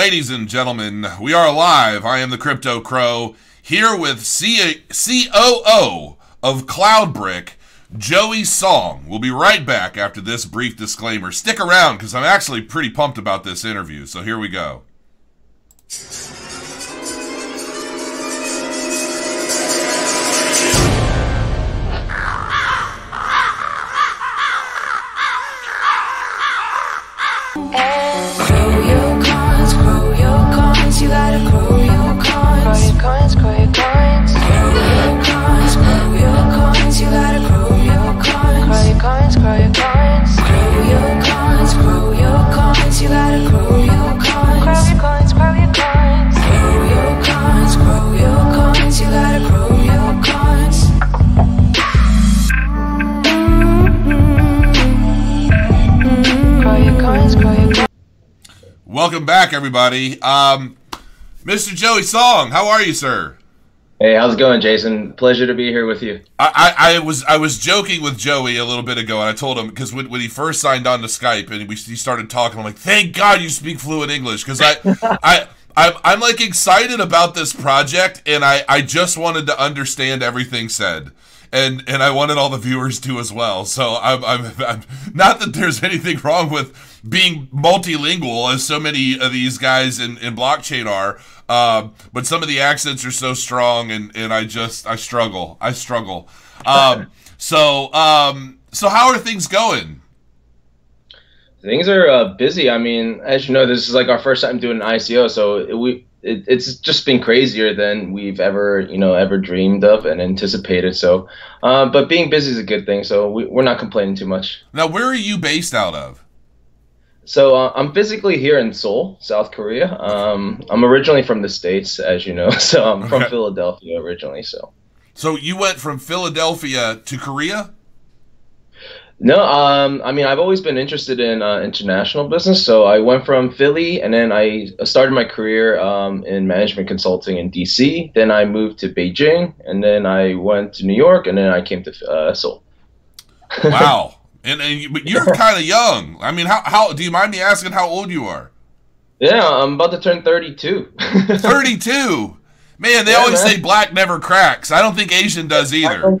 Ladies and gentlemen, we are live. I am the Crypto Crow here with C- COO of Cloudbric, Joey Song. We'll be right back after this brief disclaimer. Stick around because I'm actually pretty pumped about this interview. So here we go. Welcome back, everybody. Um, Mr. Joey Song, how are you, sir? Hey, how's it going, Jason? Pleasure to be here with you. I, I, I was I was joking with Joey a little bit ago, and I told him because when, when he first signed on to Skype and we he started talking, I'm like, thank God you speak fluent English because I I. I'm, I'm like excited about this project and I, I just wanted to understand everything said and and I wanted all the viewers to as well. So I'm, I'm, I'm not that there's anything wrong with being multilingual as so many of these guys in, in blockchain are um, but some of the accents are so strong and, and I just I struggle I struggle. Um, so um, so how are things going? Things are uh, busy. I mean, as you know, this is like our first time doing an ICO, so we it, it's just been crazier than we've ever you know ever dreamed of and anticipated. So, uh, but being busy is a good thing. So we, we're not complaining too much. now where are you based out of So uh, I'm physically here in Seoul, South Korea. Um, I'm originally from the states, as you know. So I'm from Okay. Philadelphia originally. So. so you went from Philadelphia to Korea No, um, I mean, I've always been interested in uh, international business. So I went from Philly and then I started my career um, in management consulting in DC. Then I moved to Beijing and then I went to New York and then I came to uh, Seoul. Wow. and, and but you're kind of young. I mean, how how do you mind me asking how old you are? Yeah, I'm about to turn 32. 32. Man, they Yeah, always man. say black never cracks. I don't think Asian does either.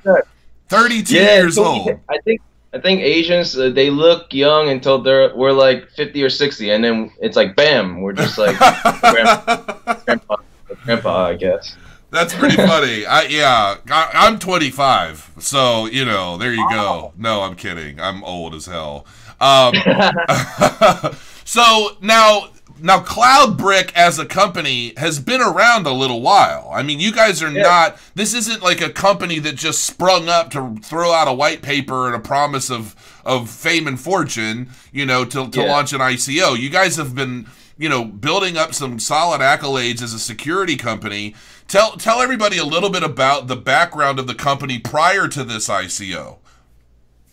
32 yeah, years so old. I think I think Asians uh, they look young until they're we're like 50 or 60 and then it's like bam, we're just like grandpa, grandpa, grandpa, I guess. That's pretty funny. I yeah, I, I'm 25, so you know, there you go. No, I'm kidding. I'm old as hell. Um, so now, now Cloudbric as a company has been around a little while. I mean, you guys are Yeah. not. This isn't like a company that just sprung up to throw out a white paper and a promise of of fame and fortune. You know, to to Yeah. launch an ICO. You guys have been. You know, building up some solid accolades as a security company. Tell tell everybody a little bit about the background of the company prior to this ICO.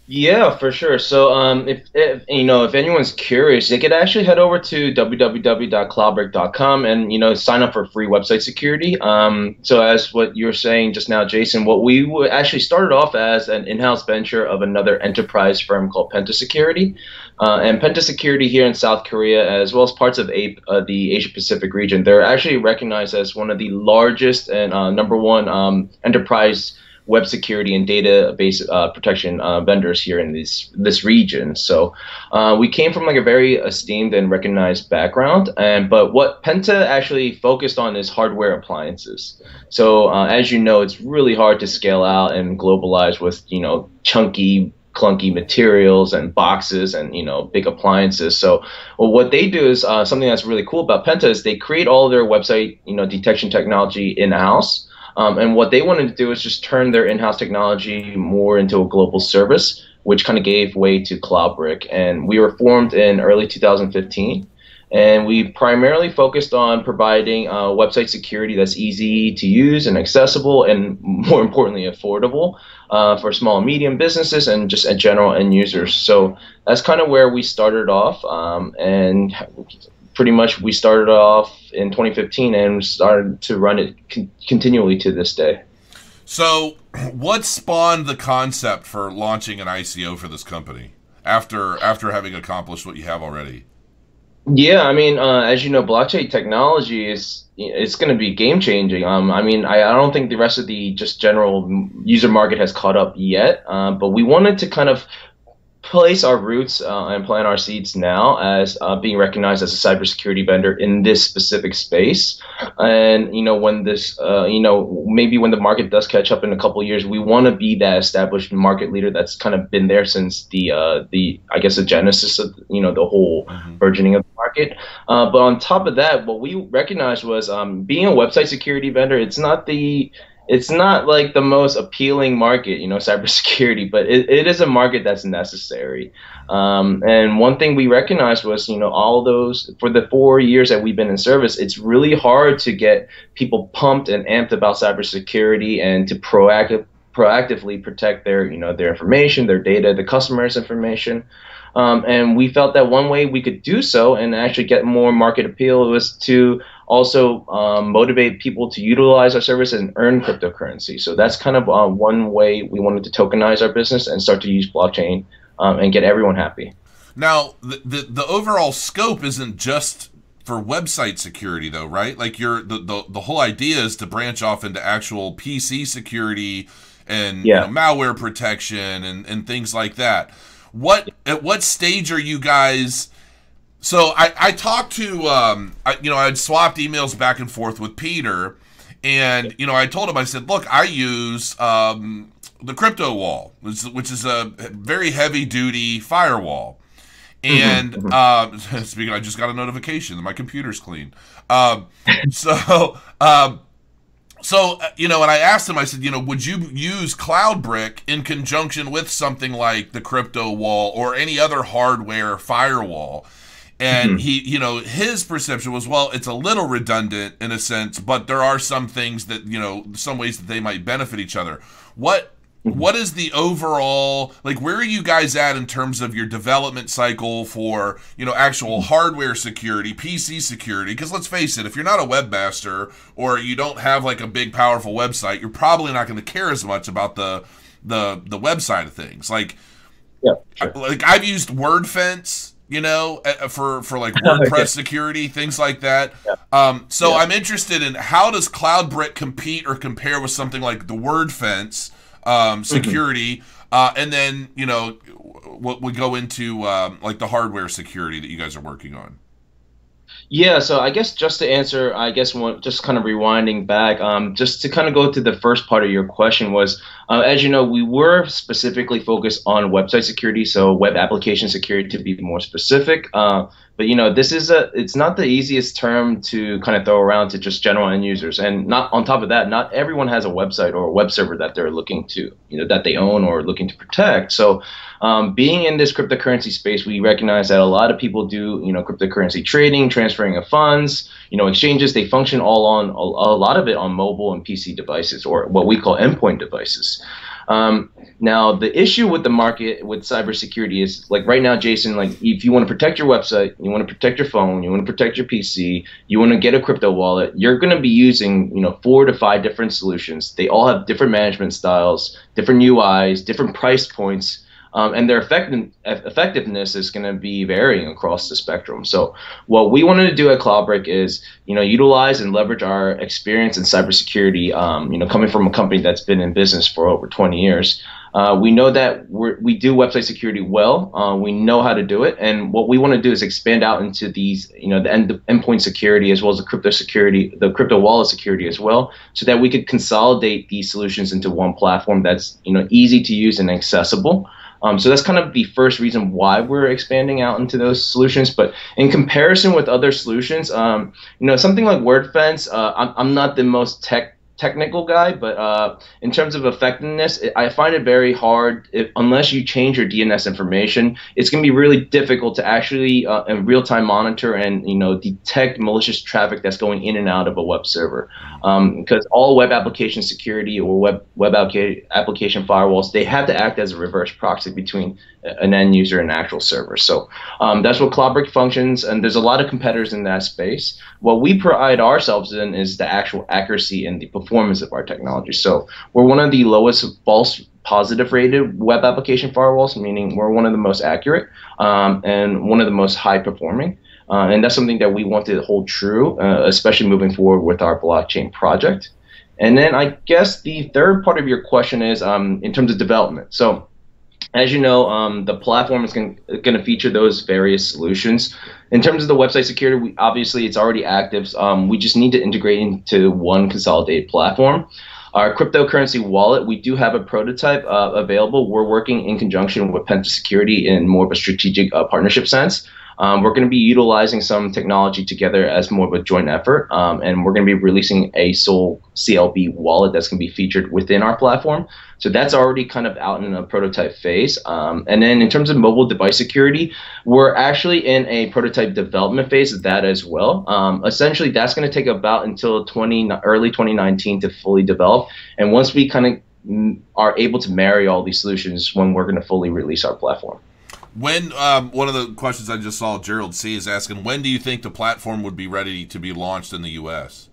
Yeah, for sure. So, um, if, if you know, if anyone's curious, they could actually head over to www.cloudbric.com and you know sign up for free website security. Um, so, as what you were saying just now, Jason, what we actually started off as an in-house venture of another enterprise firm called Penta Security, uh, and Penta Security here in South Korea, as well as parts of uh, the Asia Pacific region, they're actually recognized as one of the largest and uh, number one um, enterprise web security and database uh, protection uh, vendors here in this this region. So uh, we came from like a very esteemed and recognized background, and but what Penta actually focused on is hardware appliances. So uh, as you know, it's really hard to scale out and globalize with you know chunky clunky materials and boxes and you know big appliances so well, what they do is uh, something that's really cool about penta is they create all their website you know detection technology in house um, and what they wanted to do is just turn their in-house technology more into a global service, which kind of gave way to Cloudbric. And we were formed in early 2015. And we primarily focused on providing uh, website security that's easy to use and accessible, and more importantly, affordable uh, for small and medium businesses and just general end users. So that's kind of where we started off. Um, and pretty much we started off in 2015 and started to run it con- continually to this day. So, what spawned the concept for launching an ICO for this company after after having accomplished what you have already? Yeah, I mean, uh, as you know, blockchain technology is it's going to be game changing. Um, I mean, I, I don't think the rest of the just general user market has caught up yet, uh, but we wanted to kind of place our roots uh, and plant our seeds now as uh, being recognized as a cybersecurity vendor in this specific space. And you know, when this, uh, you know, maybe when the market does catch up in a couple years, we want to be that established market leader that's kind of been there since the uh, the I guess the genesis of you know the whole Mhm. burgeoning of the market. Uh, but on top of that, what we recognized was um, being a website security vendor. It's not the it's not like the most appealing market, you know, cybersecurity, but it, it is a market that's necessary. Um, and one thing we recognized was, you know, all those for the four years that we've been in service, it's really hard to get people pumped and amped about cybersecurity and to proactive proactively protect their, you know, their information, their data, the customer's information. Um, and we felt that one way we could do so and actually get more market appeal was to also um, motivate people to utilize our service and earn cryptocurrency. So that's kind of uh, one way we wanted to tokenize our business and start to use blockchain um, and get everyone happy. Now, the, the the overall scope isn't just for website security, though, right? Like your the, the the whole idea is to branch off into actual PC security and Yeah. you know, malware protection and and things like that. What at what stage are you guys? So I I talked to um I, you know I'd swapped emails back and forth with Peter, and you know I told him I said look I use um the crypto wall which, which is a very heavy duty firewall. And um, speaking, I just got a notification that my computer's clean. Um, so, um, so uh, you know, and I asked him. I said, you know, would you use Cloudbric in conjunction with something like the crypto wall or any other hardware firewall? And hmm. he, you know, his perception was, well, it's a little redundant in a sense, but there are some things that, you know, some ways that they might benefit each other. What hmm. what is the overall like where are you guys at in terms of your development cycle for you know actual hmm. hardware security pc security? Because let's face it if you're not a webmaster or you don't have like a big powerful website you're probably not going to care as much about the the the website of things. Like Yeah, sure. like I've used WordFence, you know, uh, for for like WordPress Okay. security, things like that. Um, so Yeah. I'm interested in how does Cloudbric compete or compare with something like the WordFence um, security, uh, and then you know what would go into um, like the hardware security that you guys are working on. Yeah, so I guess just to answer, I guess one, just kind of rewinding back, um, just to kind of go to the first part of your question was, uh, as you know, we were specifically focused on website security, so web application security to be more specific. Uh, but you know, this is a, it's not the easiest term to kind of throw around to just general end users, and not on top of that, not everyone has a website or a web server that they're looking to, you know, that they own or looking to protect. So um, being in this cryptocurrency space, we recognize that a lot of people do, you know, cryptocurrency trading, transferring of funds, you know, exchanges. They function all on a, a lot of it on mobile and PC devices, or what we call endpoint devices. Um, now, the issue with the market with cybersecurity is like right now, Jason. Like, if you want to protect your website, you want to protect your phone, you want to protect your PC, you want to get a crypto wallet, you're going to be using, you know, four to five different solutions. They all have different management styles, different UIs, different price points um, and their effective, effectiveness is going to be varying across the spectrum. So, what we wanted to do at Cloudbric is, you know, utilize and leverage our experience in cybersecurity. Um, you know, coming from a company that's been in business for over 20 years, uh, we know that we do website security well. Uh, we know how to do it, and what we want to do is expand out into these, you know, the end, endpoint security as well as the crypto security, the crypto wallet security as well, so that we could consolidate these solutions into one platform that's, you know, easy to use and accessible. Um, so that's kind of the first reason why we're expanding out into those solutions. But in comparison with other solutions, um, you know, something like WordFence, uh, I'm, I'm not the most tech technical guy, but uh, in terms of effectiveness, I find it very hard if, unless you change your DNS information. It's going to be really difficult to actually uh, in real time monitor and you know detect malicious traffic that's going in and out of a web server. Because all web application security or web web application firewalls they have to act as a reverse proxy between an end user and actual server. So um, that's what Cloudbric functions, and there's a lot of competitors in that space. What we pride ourselves in is the actual accuracy and the performance performance of our technology. So we're one of the lowest false positive rated web application firewalls, meaning we're one of the most accurate um, and one of the most high performing. Uh, and that's something that we want to hold true, uh, especially moving forward with our blockchain project. And then I guess the third part of your question is um, in terms of development. So as you know, um, the platform is going to feature those various solutions. In terms of the website security, we, obviously it's already active. Um, we just need to integrate into one consolidated platform. Our cryptocurrency wallet, we do have a prototype uh, available. We're working in conjunction with Penta Security in more of a strategic uh, partnership sense. Um, we're going to be utilizing some technology together as more of a joint effort, um, and we're going to be releasing a Sol CLB wallet that's going to be featured within our platform. So that's already kind of out in a prototype phase. Um, and then in terms of mobile device security, we're actually in a prototype development phase of that as well. Um, essentially, that's going to take about until 20 early 2019 to fully develop. And once we kind of are able to marry all these solutions, when we're going to fully release our platform. When um, one of the questions I just saw Gerald C is asking, when do you think the platform would be ready to be launched in the U.S.?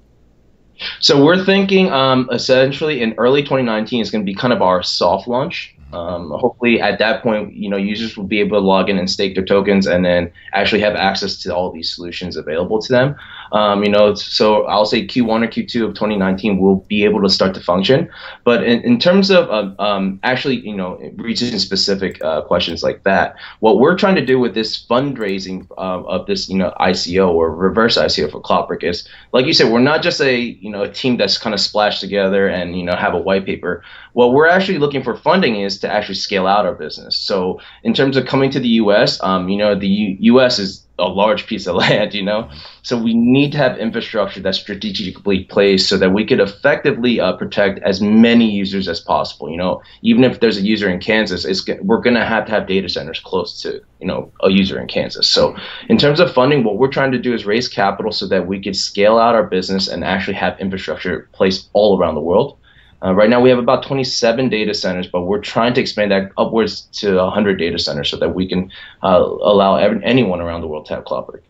So we're thinking um, essentially in early 2019 is going to be kind of our soft launch. Um, hopefully, at that point, you know, users will be able to log in and stake their tokens, and then actually have access to all these solutions available to them. Um, you know, so I'll say Q1 or Q2 of 2019 will be able to start to function. But in, in terms of uh, um, actually, you know, reaching specific uh, questions like that, what we're trying to do with this fundraising uh, of this, you know, ICO or reverse ICO for Cloudbric is, like you said, we're not just a, you know, a team that's kind of splashed together and you know have a white paper. What we're actually looking for funding is to actually scale out our business. So in terms of coming to the U.S., um, you know, the U- U.S. is a large piece of land, you know. So we need to have infrastructure that's strategically placed so that we could effectively uh, protect as many users as possible. You know, even if there's a user in Kansas, it's, we're going to have to have data centers close to you know a user in Kansas. So in terms of funding, what we're trying to do is raise capital so that we could scale out our business and actually have infrastructure placed all around the world. Uh, right now, we have about 27 data centers, but we're trying to expand that upwards to 100 data centers so that we can uh, allow every, anyone around the world to have Cloudbric.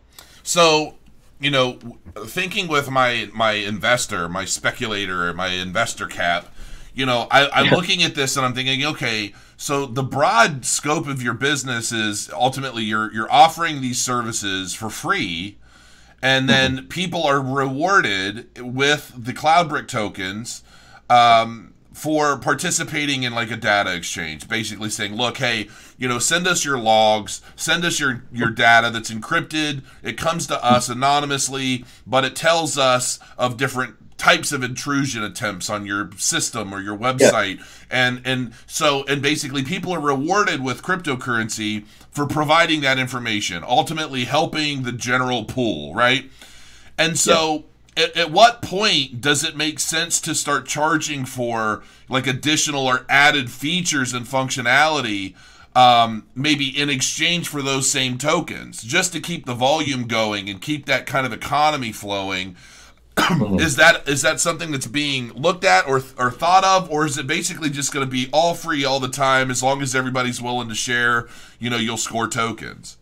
So, you know, thinking with my my investor, my speculator, my investor cap, you know, I, I'm looking at this and I'm thinking, okay, so the broad scope of your business is ultimately you're you're offering these services for free, and then mm-hmm. people are rewarded with the Cloudbric tokens um, for participating in like a data exchange, basically saying, look, hey, you know, send us your logs, send us your your data that's encrypted. It comes to us anonymously, but it tells us of different types of intrusion attempts on your system or your website yeah. and and so and basically people are rewarded with cryptocurrency for providing that information ultimately helping the general pool right and so at, at what point does it make sense to start charging for like additional or added features and functionality um, maybe in exchange for those same tokens just to keep the volume going and keep that kind of economy flowing? Is that is that something that's being looked at or or thought of or is it basically just going to be all free all the time as long as everybody's willing to share you know you'll score tokens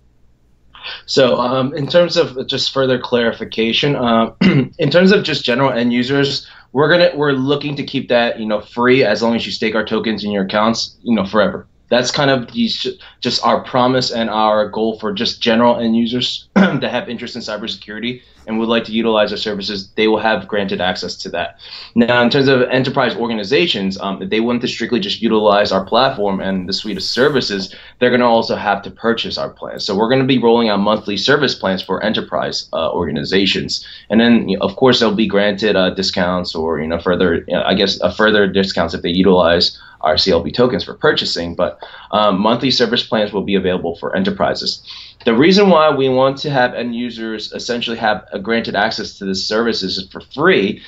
so, um, in terms of just further clarification, uh, in terms of just general end users, we're gonna we're looking to keep that you know free as long as you stake our tokens in your accounts, you know, forever. That's kind of these, just our promise and our goal for just general end users that have interest in cybersecurity and would like to utilize our services, they will have granted access to that. Now, in terms of enterprise organizations, um, if they want to strictly just utilize our platform and the suite of services, they're going to also have to purchase our plans. So we're going to be rolling out monthly service plans for enterprise uh, organizations, and then you know, of course they'll be granted uh, discounts or you know further, you know, I guess, uh, further discounts if they utilize our CLB tokens for purchasing. But um, monthly service plans will be available for enterprises. The reason why we want to have end users essentially have a granted access to the services for free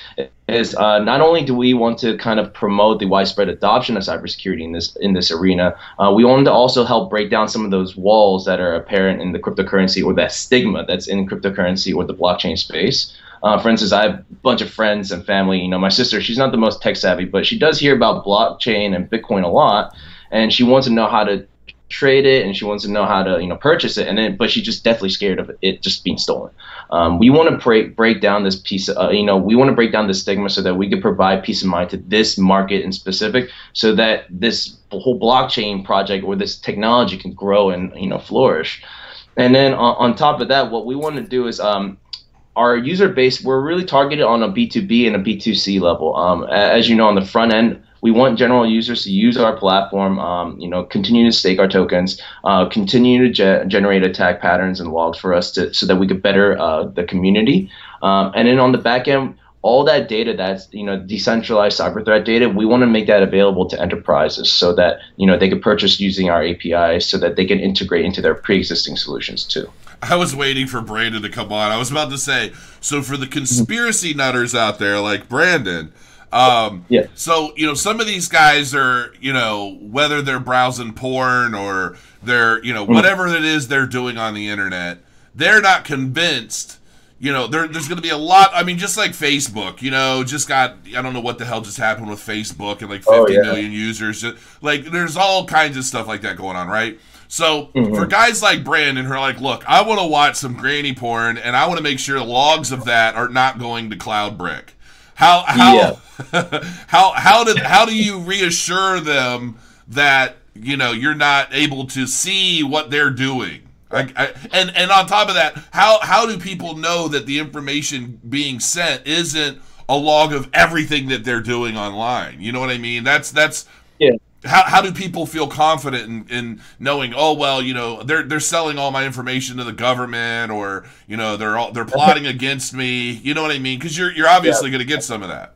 is uh, not only do we want to kind of promote the widespread adoption of cybersecurity in this in this arena, uh, we want to also help break down some of those walls that are apparent in the cryptocurrency or that stigma that's in cryptocurrency or the blockchain space. Uh, for instance, I have a bunch of friends and family. You know, my sister, she's not the most tech savvy, but she does hear about blockchain and Bitcoin a lot, and she wants to know how to trade it and she wants to know how to you know purchase it and then but she's just deathly scared of it just being stolen. Um, we want to break break down this piece of, uh, you know we want to break down the stigma so that we can provide peace of mind to this market in specific so that this whole blockchain project or this technology can grow and you know flourish. And then on, on top of that what we want to do is um, our user base we're really targeted on a b2b and a b2c level. Um, as you know on the front end we want general users to use our platform, um, you know, continue to stake our tokens, uh, continue to ge- generate attack patterns and logs for us to, so that we could better uh, the community. Um, and then on the back end, all that data that's you know decentralized cyber threat data, we want to make that available to enterprises so that you know they can purchase using our APIs so that they can integrate into their pre-existing solutions too. I was waiting for Brandon to come on. I was about to say, so for the conspiracy nutters out there like Brandon, um, Yeah. So you know, some of these guys are, you know, whether they're browsing porn or they're, you know, whatever it is they're doing on the internet, they're not convinced. You know, there, there's going to be a lot. I mean, just like Facebook, you know, just got. I don't know what the hell just happened with Facebook and like Oh, fifty yeah. million users. Just, like, there's all kinds of stuff like that going on, right? So for guys like Brandon who are like, look, I want to watch some granny porn and I want to make sure the logs of that are not going to Cloudbric. How how how how did how do you reassure them that you know you're not able to see what they're doing? I, I, and and on top of that, how how do people know that the information being sent isn't a log of everything that they're doing online? You know what I mean? That's that's Yeah. How, how do people feel confident in, in knowing oh well you know they're they're selling all my information to the government or you know they're all they're plotting against me you know what I mean because you're you're obviously going to get some of that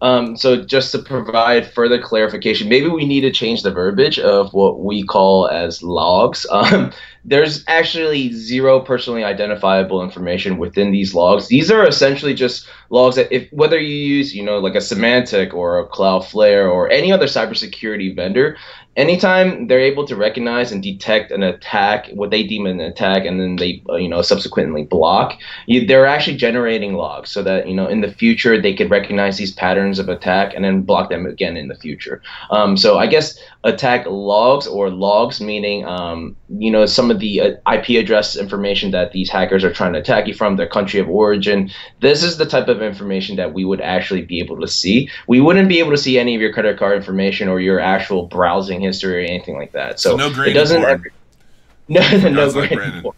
Um, so just to provide further clarification, maybe we need to change the verbiage of what we call as logs. Um, there's actually zero personally identifiable information within these logs. These are essentially just logs that if whether you use, you know, like a Symantec or a Cloudflare or any other cybersecurity vendor, anytime they're able to recognize and detect an attack, what they deem an attack, and then they, uh, you know, subsequently block, you, they're actually generating logs so that you know in the future they could recognize these patterns of attack and then block them again in the future. Um, so I guess attack logs or logs meaning um, you know some of the uh, IP address information that these hackers are trying to attack you from, their country of origin. This is the type of information that we would actually be able to see. We wouldn't be able to see any of your credit card information or your actual browsing history or anything like that. So, So no it doesn't. ever- no, no Sounds like granny Brandon. porn.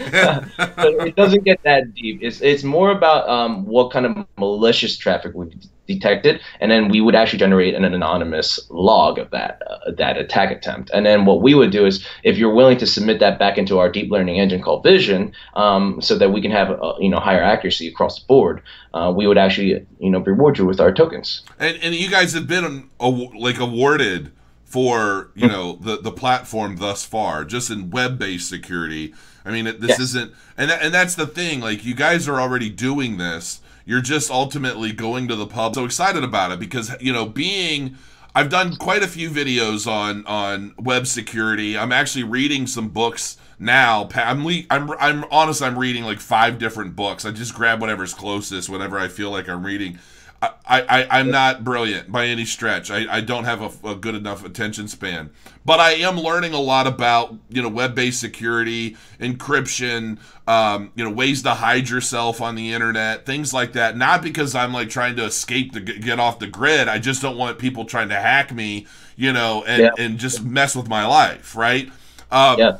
So it doesn't get that deep. It's it's more about um, what kind of malicious traffic we've detected, and then we would actually generate an anonymous log of that uh, that attack attempt. And then what we would do is, if you're willing to submit that back into our deep learning engine called Vision, um, so that we can have uh, you know higher accuracy across the board, uh, we would actually you know reward you with our tokens. and and you guys have been aw- like awarded for you know the the platform thus far just in web-based security i mean this Yes. isn't and that, and that's the thing like you guys are already doing this you're just ultimately going to the pub. So excited about it because you know being i've done quite a few videos on on web security. I'm actually reading some books now. I'm i'm i'm honest i'm reading like five different books. I just grab whatever's closest whenever i feel like i'm reading I, I, I'm not brilliant by any stretch. I, I don't have a, a good enough attention span. But I am learning a lot about, you know, web-based security, encryption, um, you know, ways to hide yourself on the internet, things like that. Not because I'm like trying to escape to get off the grid. I just don't want people trying to hack me, you know, and, Yeah. and just mess with my life, right? Um, Yeah,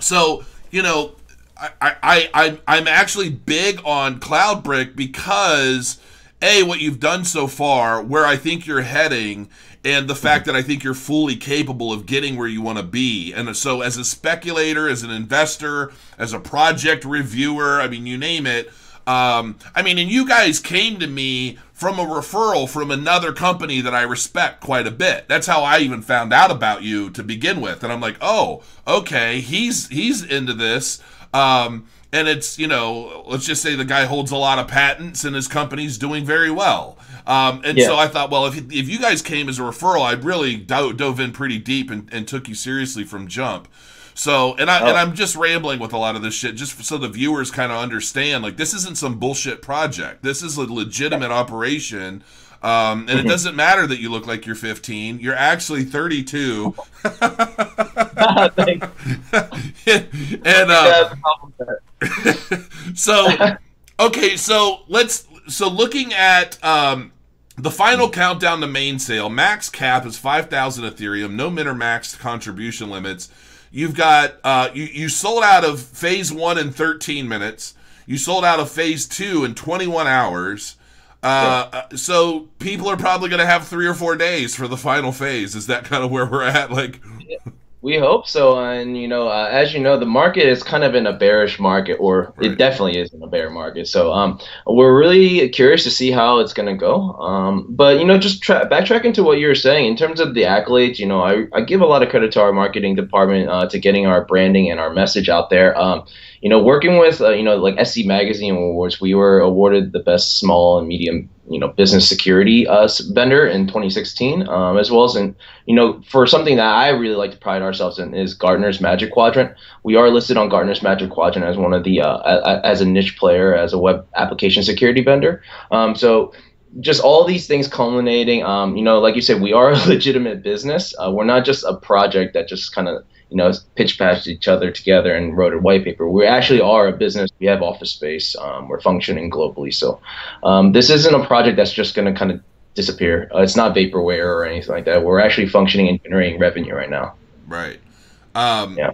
so you know, I, I, I I'm I'm actually big on Cloudbric because a what you've done so far, where I think you're heading, and the fact that I think you're fully capable of getting where you want to be. And so, as a speculator, as an investor, as a project reviewer, I mean, you name it. Um, I mean, and you guys came to me from a referral from another company that I respect quite a bit. That's how I even found out about you to begin with. And I'm like, oh, okay, he's he's into this. Um, and it's you know, let's just say the guy holds a lot of patents and his company's doing very well. Um, and so I thought, well, if if you guys came as a referral, I really do- dove in pretty deep and, and took you seriously from jump. So, and I and I'm just rambling with a lot of this shit, just so the viewers kind of understand. Like, this isn't some bullshit project. This is a legitimate operation. Um, and it doesn't matter that you look like you're 15. You're actually 32. And uh, so okay so let's so looking at um the final countdown to main sale max cap is 5000 ethereum no min or max contribution limits. You've got uh you, you sold out of phase one in 13 minutes. You sold out of phase two in 21 hours uh, uh, so people are probably going to have three or four days for the final phase. Is that kind of where we're at? Like, We hope so, and you know, uh, as you know, the market is kind of in a bearish market, or Right. it definitely is in a bear market. So, um, we're really curious to see how it's going to go. Um, but you know, just tra- backtracking to what you were saying in terms of the accolades, you know, I, I give a lot of credit to our marketing department uh, to getting our branding and our message out there. Um, you know, working with uh, you know like SC Magazine Awards, we were awarded the best small and medium you know business security uh, vendor in 2016, um, as well as in you know for something that I really like to pride ourselves in is Gartner's Magic Quadrant. We are listed on Gartner's Magic Quadrant as one of the uh, as a niche player as a web application security vendor. Um, so just all these things culminating um, you know like you said we are a legitimate business uh, we're not just a project that just kind of you know pitch patched each other together and wrote a white paper we actually are a business we have office space um, we're functioning globally so um, this isn't a project that's just going to kind of disappear uh, it's not vaporware or anything like that we're actually functioning and generating revenue right now right. Um, Yeah.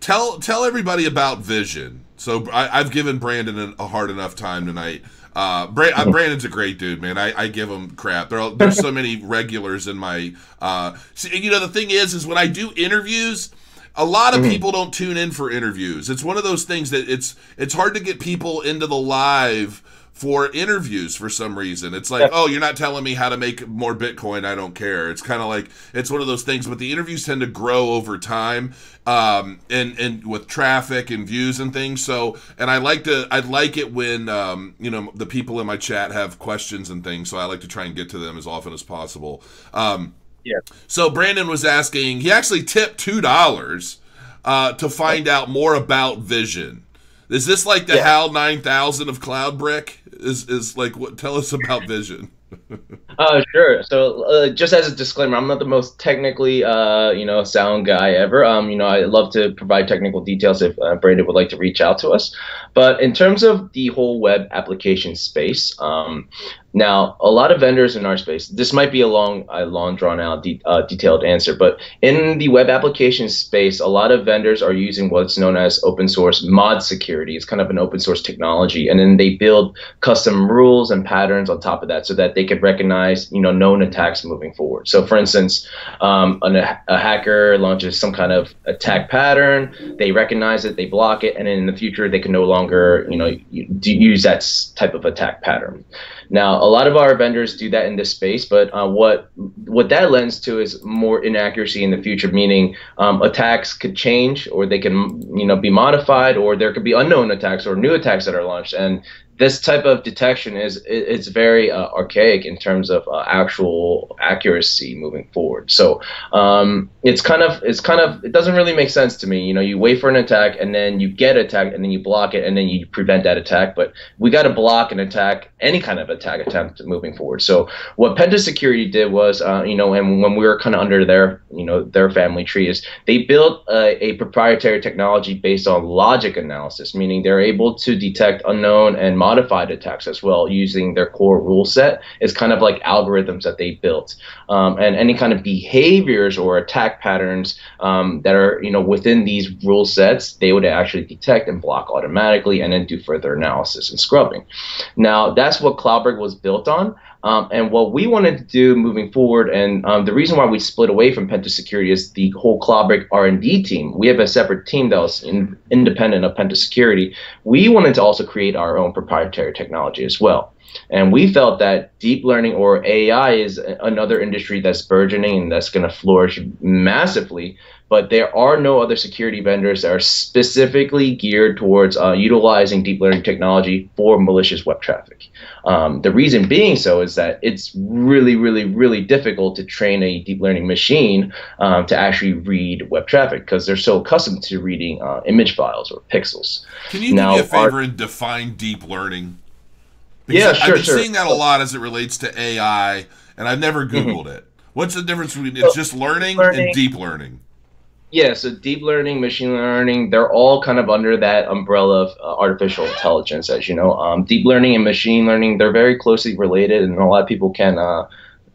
Tell tell everybody about Vision. So I, I've given Brandon a, hard enough time tonight. Uh, Bra- uh, Brandon's a great dude, man. I, I give him crap. There are, there's so many regulars in my. Uh, see, you know, the thing is, is when I do interviews, a lot of people don't tune in for interviews. It's one of those things that it's it's hard to get people into the live for interviews for some reason. It's like, oh, you're not telling me how to make more Bitcoin. I don't care. It's kind of like it's one of those things. But the interviews tend to grow over time, um, and and with traffic and views and things. So, and I like to, I like it when um, you know the people in my chat have questions and things. So I like to try and get to them as often as possible. Um, Yeah. so Brandon was asking. He actually tipped two dollars uh, to find out more about Vision. Is this like the Yeah. HAL nine thousand of Cloudbric? Is is like what? Tell us about Vision. Uh, sure. So, uh, just as a disclaimer, I'm not the most technically, uh, you know, sound guy ever. Um, you know, I love to provide technical details if uh, Brandon would like to reach out to us. But in terms of the whole web application space, um, now a lot of vendors in our space. This might be a long, a long drawn out, de- uh, detailed answer, but in the web application space, a lot of vendors are using what's known as open source mod security. It's kind of an open source technology, and then they build custom rules and patterns on top of that so that they could recognize you know known attacks moving forward so for instance um, an, a hacker launches some kind of attack pattern they recognize it they block it and in the future they can no longer you know use that type of attack pattern now a lot of our vendors do that in this space but uh, what what that lends to is more inaccuracy in the future meaning um, attacks could change or they can you know be modified or there could be unknown attacks or new attacks that are launched. And this type of detection is it's very uh, archaic in terms of uh, actual accuracy moving forward. So um, it's kind of it's kind of it doesn't really make sense to me. You know, you wait for an attack and then you get attacked and then you block it and then you prevent that attack. But we got to block an attack, any kind of attack attempt moving forward. So what Penta Security did was, uh, you know, and when we were kind of under their you know their family tree is they built a, a proprietary technology based on logic analysis, meaning they're able to detect unknown and modified attacks as well using their core rule set. It's kind of like algorithms that they built, um, and any kind of behaviors or attack patterns um, that are you know within these rule sets, they would actually detect and block automatically, and then do further analysis and scrubbing. Now that's what Cloudbric was built on. Um, and what we wanted to do moving forward, and um, the reason why we split away from Penta Security is the whole Cloudbric R&D team. We have a separate team that was in, independent of Penta Security. We wanted to also create our own proprietary technology as well. And we felt that deep learning or AI is another industry that's burgeoning and that's going to flourish massively. But there are no other security vendors that are specifically geared towards uh, utilizing deep learning technology for malicious web traffic. Um, the reason being so is that it's really, really, really difficult to train a deep learning machine um, to actually read web traffic because they're so accustomed to reading uh, image files or pixels. Can you Now, do me a our- favor and define deep learning? Because Yeah, I've been sure. seeing that a lot as it relates to AI, and I've never Googled it. What's the difference between it's just learning, learning- and deep learning? Yeah, so deep learning, machine learning, they're all kind of under that umbrella of uh, artificial intelligence, as you know. Um, deep learning and machine learning, they're very closely related, and a lot of people can uh,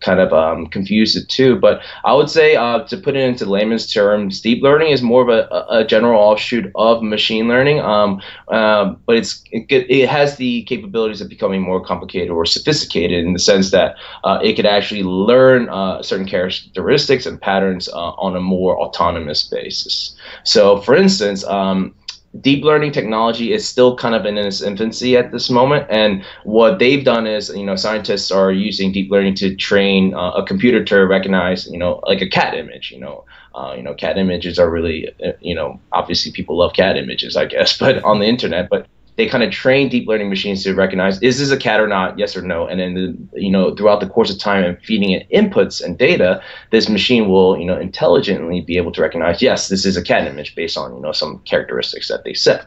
kind of um, confuse it too. But I would say, uh, to put it into layman's terms, deep learning is more of a, a general offshoot of machine learning, um, um, but it's it, it has the capabilities of becoming more complicated or sophisticated in the sense that uh, it could actually learn uh, certain characteristics and patterns uh, on a more autonomous basis. So, for instance, um, deep learning technology is still kind of in its infancy at this moment, and what they've done is, you know, scientists are using deep learning to train uh, a computer to recognize, you know, like a cat image, you know. Uh, you know, cat images are really, uh, you know, obviously people love cat images, I guess, but on the internet. But they kind of train deep learning machines to recognize is this a cat or not, yes or no, and then the, you know throughout the course of time and feeding it inputs and data, this machine will you know intelligently be able to recognize yes, this is a cat image based on you know some characteristics that they set.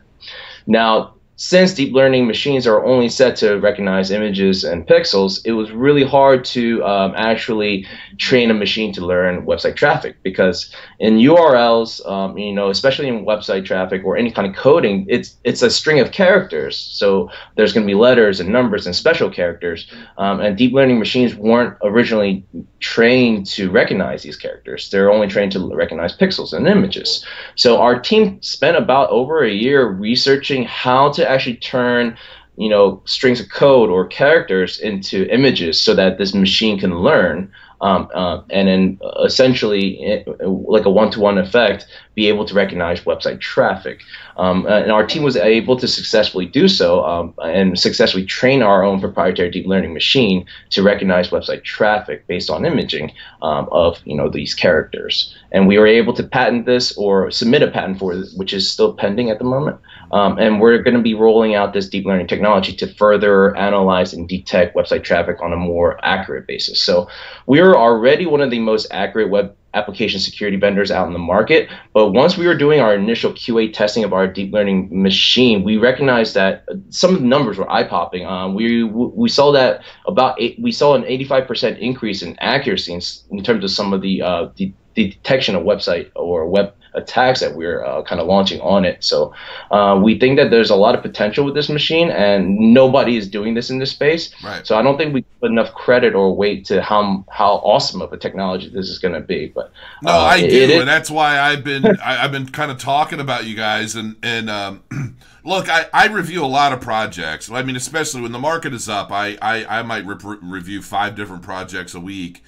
Now, since deep learning machines are only set to recognize images and pixels, it was really hard to um, actually train a machine to learn website traffic because in URLs, um, you know, especially in website traffic or any kind of coding, it's it's a string of characters. So there's going to be letters and numbers and special characters, um, and deep learning machines weren't originally trained to recognize these characters. They're only trained to recognize pixels and images. So our team spent about over a year researching how to actually turn you know strings of code or characters into images so that this machine can learn um, uh, and then essentially eh, like a one-to-one effect be able to recognize website traffic. Um, and our team was able to successfully do so um, and successfully train our own proprietary deep learning machine to recognize website traffic based on imaging um, of you know these characters. And we were able to patent this or submit a patent for it which is still pending at the moment. Um, and we're going to be rolling out this deep learning technology to further analyze and detect website traffic on a more accurate basis. So we're already one of the most accurate web application security vendors out in the market. But once we were doing our initial QA testing of our deep learning machine, we recognized that some of the numbers were eye popping. Um, we we saw that about eight, we saw an 85% increase in accuracy in, in terms of some of the uh, the, the detection of website or web attacks that we're uh, kind of launching on it. So uh, we think that there's a lot of potential with this machine, and nobody is doing this in this space. Right. So I don't think we put enough credit or weight to how how awesome of a technology this is going to be. But No, uh, I it- do, it and that's why I've been I, I've been kind of talking about you guys and and um, look, I, I review a lot of projects. I mean, especially when the market is up, I I, I might re- review five different projects a week,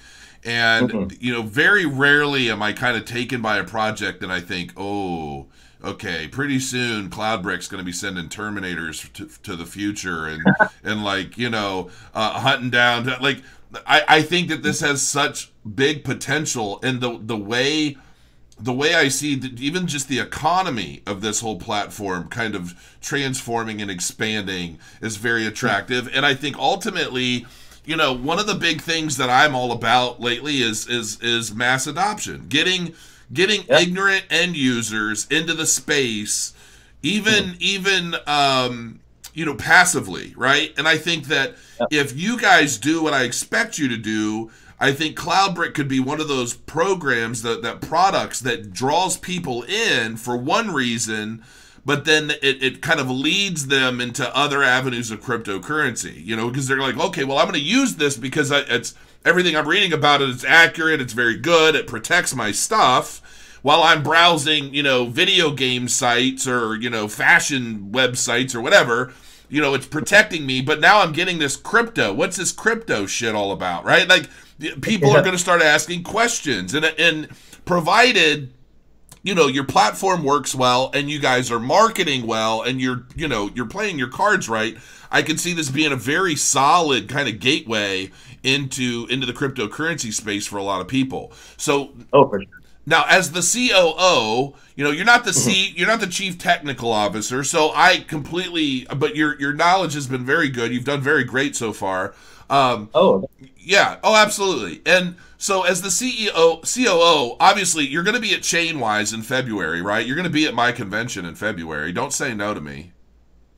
and Mhm. you know, very rarely am I kind of taken by a project and I think, oh. Okay, pretty soon Cloudbric's going to be sending Terminators to, to the future and and like you know uh, hunting down like I, I think that this has such big potential and the the way the way I see that even just the economy of this whole platform kind of transforming and expanding is very attractive. And I think ultimately, you know, one of the big things that I'm all about lately is is is mass adoption. Getting getting Yeah. ignorant end users into the space, even even um you know passively, right? And I think that if you guys do what I expect you to do, I think Cloudbric could be one of those programs that that products that draws people in for one reason, but then it, it kind of leads them into other avenues of cryptocurrency. You know, because they're like, okay, well, I'm going to use this because I, it's everything I'm reading about it. it is accurate. It's very good. It protects my stuff. While I'm browsing, you know, video game sites or you know, fashion websites or whatever, you know, it's protecting me. But now I'm getting this crypto. What's this crypto shit all about, right? Like, people are going to start asking questions, and and provided you know your platform works well and you guys are marketing well and you're you know you're playing your cards right i can see this being a very solid kind of gateway into into the cryptocurrency space for a lot of people so oh, for sure. now, as the COO, you know you're not the mm-hmm. C, you're not the chief technical officer. So I completely, but your your knowledge has been very good. You've done very great so far. Um, Oh, yeah. Oh, absolutely. And so, as the CEO, COO, obviously you're going to be at Chainwise in February, right? You're going to be at my convention in February. Don't say no to me.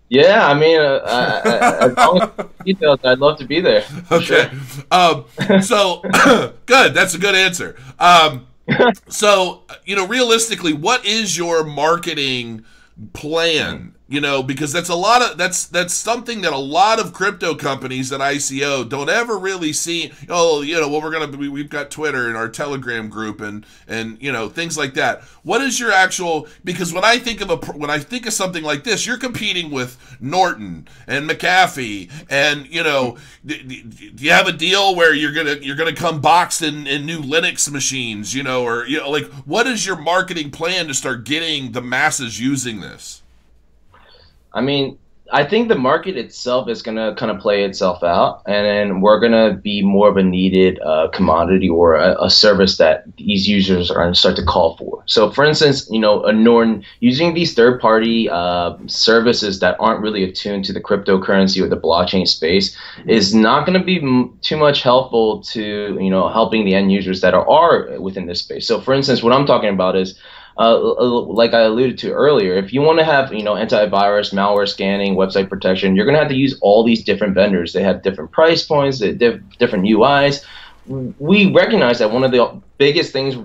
Yeah, I mean, uh, I, I, as long as details, I'd love to be there. Okay. Um, so good. That's a good answer. Um, so you know, realistically, what is your marketing plan? You know, because that's a lot of that's that's something that a lot of crypto companies at ICO don't ever really see. Oh, you know, well, we're gonna we, we've got Twitter and our Telegram group and and you know things like that. What is your actual? Because when I think of a when I think of something like this, you're competing with Norton and McAfee, and you know, do you have a deal where you're gonna you're gonna come boxed in, in new Linux machines? You know, or you know, like what is your marketing plan to start getting the masses using this? I mean, I think the market itself is going to kind of play itself out, and we're going to be more of a needed uh, commodity or a, a service that these users are going to start to call for. So, for instance, you know, a Norton using these third-party uh, services that aren't really attuned to the cryptocurrency or the blockchain space is not going to be m- too much helpful to you know helping the end users that are, are within this space. So, for instance, what I'm talking about is uh, like I alluded to earlier, if you want to have you know antivirus, malware scanning, website protection, you're going to have to use all these different vendors. They have different price points, they have different UIs. We recognize that one of the biggest things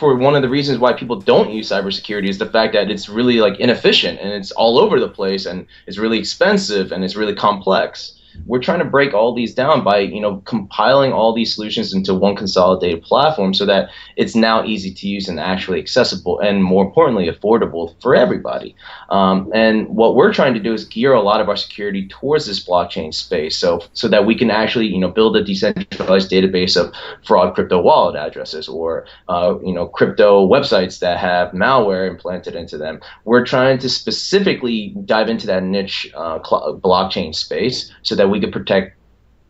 for one of the reasons why people don't use cybersecurity is the fact that it's really like inefficient and it's all over the place and it's really expensive and it's really complex we're trying to break all these down by you know compiling all these solutions into one consolidated platform so that it's now easy to use and actually accessible and more importantly affordable for everybody. Um, and what we're trying to do is gear a lot of our security towards this blockchain space so so that we can actually you know build a decentralized database of fraud crypto wallet addresses or uh, you know crypto websites that have malware implanted into them. We're trying to specifically dive into that niche uh, blockchain space so that we could protect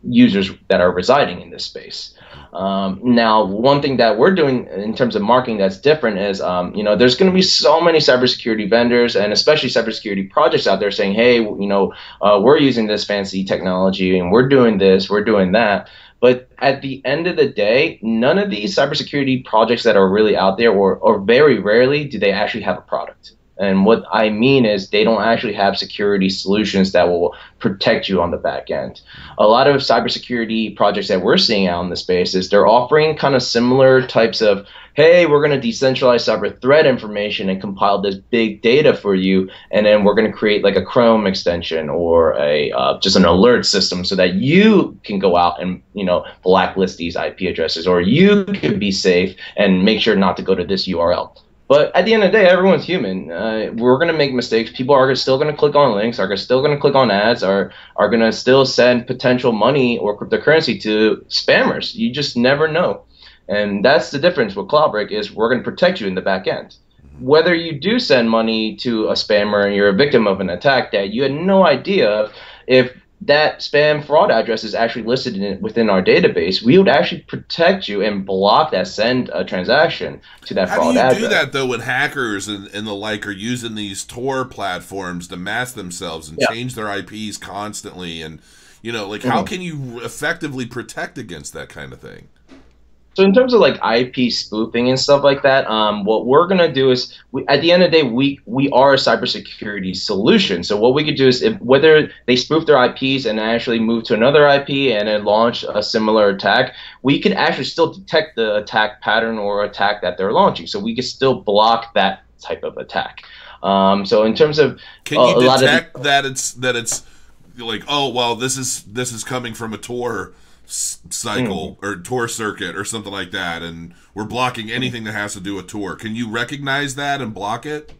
users that are residing in this space. Um, now, one thing that we're doing in terms of marketing that's different is, um, you know, there's going to be so many cybersecurity vendors and especially cybersecurity projects out there saying, hey, you know, uh, we're using this fancy technology and we're doing this, we're doing that. But at the end of the day, none of these cybersecurity projects that are really out there, or, or very rarely, do they actually have a product. And what I mean is they don't actually have security solutions that will protect you on the back end. A lot of cybersecurity projects that we're seeing out in the space is they're offering kind of similar types of, hey, we're going to decentralize cyber threat information and compile this big data for you, and then we're going to create like a Chrome extension or a uh, just an alert system so that you can go out and you know blacklist these IP addresses, or you could be safe and make sure not to go to this URL. But at the end of the day, everyone's human. Uh, we're gonna make mistakes. People are still gonna click on links. Are still gonna click on ads. Are are gonna still send potential money or cryptocurrency to spammers. You just never know, and that's the difference with Cloudbric is we're gonna protect you in the back end. Whether you do send money to a spammer and you're a victim of an attack that you had no idea of, if that spam fraud address is actually listed in, within our database, we would actually protect you and block that send a transaction to that How fraud do you address. do that though when hackers and, and the like are using these Tor platforms to mask themselves and Yeah. change their IPs constantly and you know like how Mhm. can you effectively protect against that kind of thing? So in terms of like IP spoofing and stuff like that, um, what we're gonna do is, we, at the end of the day, we we are a cybersecurity solution. So what we could do is, if, whether they spoof their IPs and actually move to another IP and then launch a similar attack, we could actually still detect the attack pattern or attack that they're launching. So we could still block that type of attack. Um, so in terms of Can uh, you a lot of the- detect that it's that it's like oh well this is this is coming from a Tor cycle Hmm. or Tor circuit or something like that and we're blocking anything that has to do with Tor Can you recognize that and block it?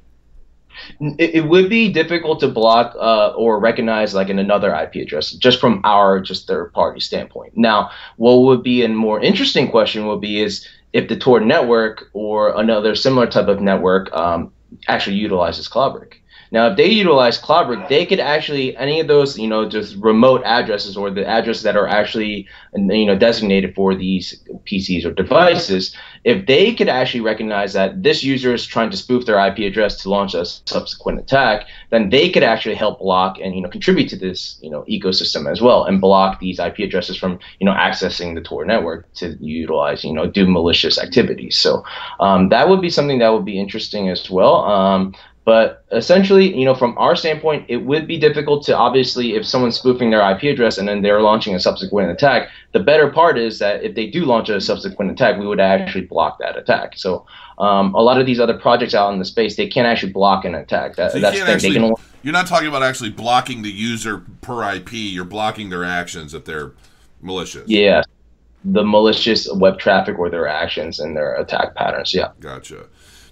it, it would be difficult to block uh, or recognize like in another IP address just from our just third party standpoint. Now, what would be a more interesting question would be is if the Tor network or another similar type of network um, actually utilizes Cloudbric. Now, if they utilize Cloudbric, they could actually any of those, you know, just remote addresses or the addresses that are actually, you know, designated for these PCs or devices. If they could actually recognize that this user is trying to spoof their IP address to launch a subsequent attack, then they could actually help block and you know contribute to this you know ecosystem as well and block these IP addresses from you know accessing the Tor network to utilize you know do malicious activities. So um, that would be something that would be interesting as well. Um, But essentially, you know, from our standpoint, it would be difficult to obviously if someone's spoofing their IP address and then they're launching a subsequent attack. The better part is that if they do launch a subsequent attack, we would actually block that attack. So um, a lot of these other projects out in the space, they can't actually block an attack. That, So you that's can't the thing. They actually, can you're not talking about actually blocking the user per IP. You're blocking their actions if they're malicious. Yeah, the malicious web traffic or their actions and their attack patterns. Yeah. Gotcha.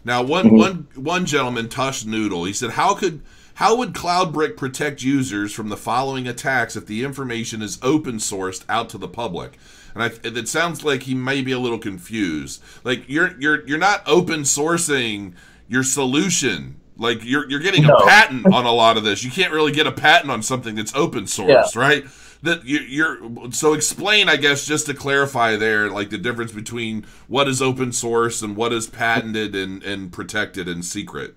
Now, one Mm-hmm. one one gentleman, Tush Noodle, he said, "How could how would Cloudbric protect users from the following attacks if the information is open sourced out to the public?" And I, it sounds like he may be a little confused. Like you're you're you're not open sourcing your solution. Like you're you're getting No. a patent on a lot of this. You can't really get a patent on something that's open sourced, right? That you, you're so explain, I guess, just to clarify there, like the difference between what is open source and what is patented and, and protected and secret.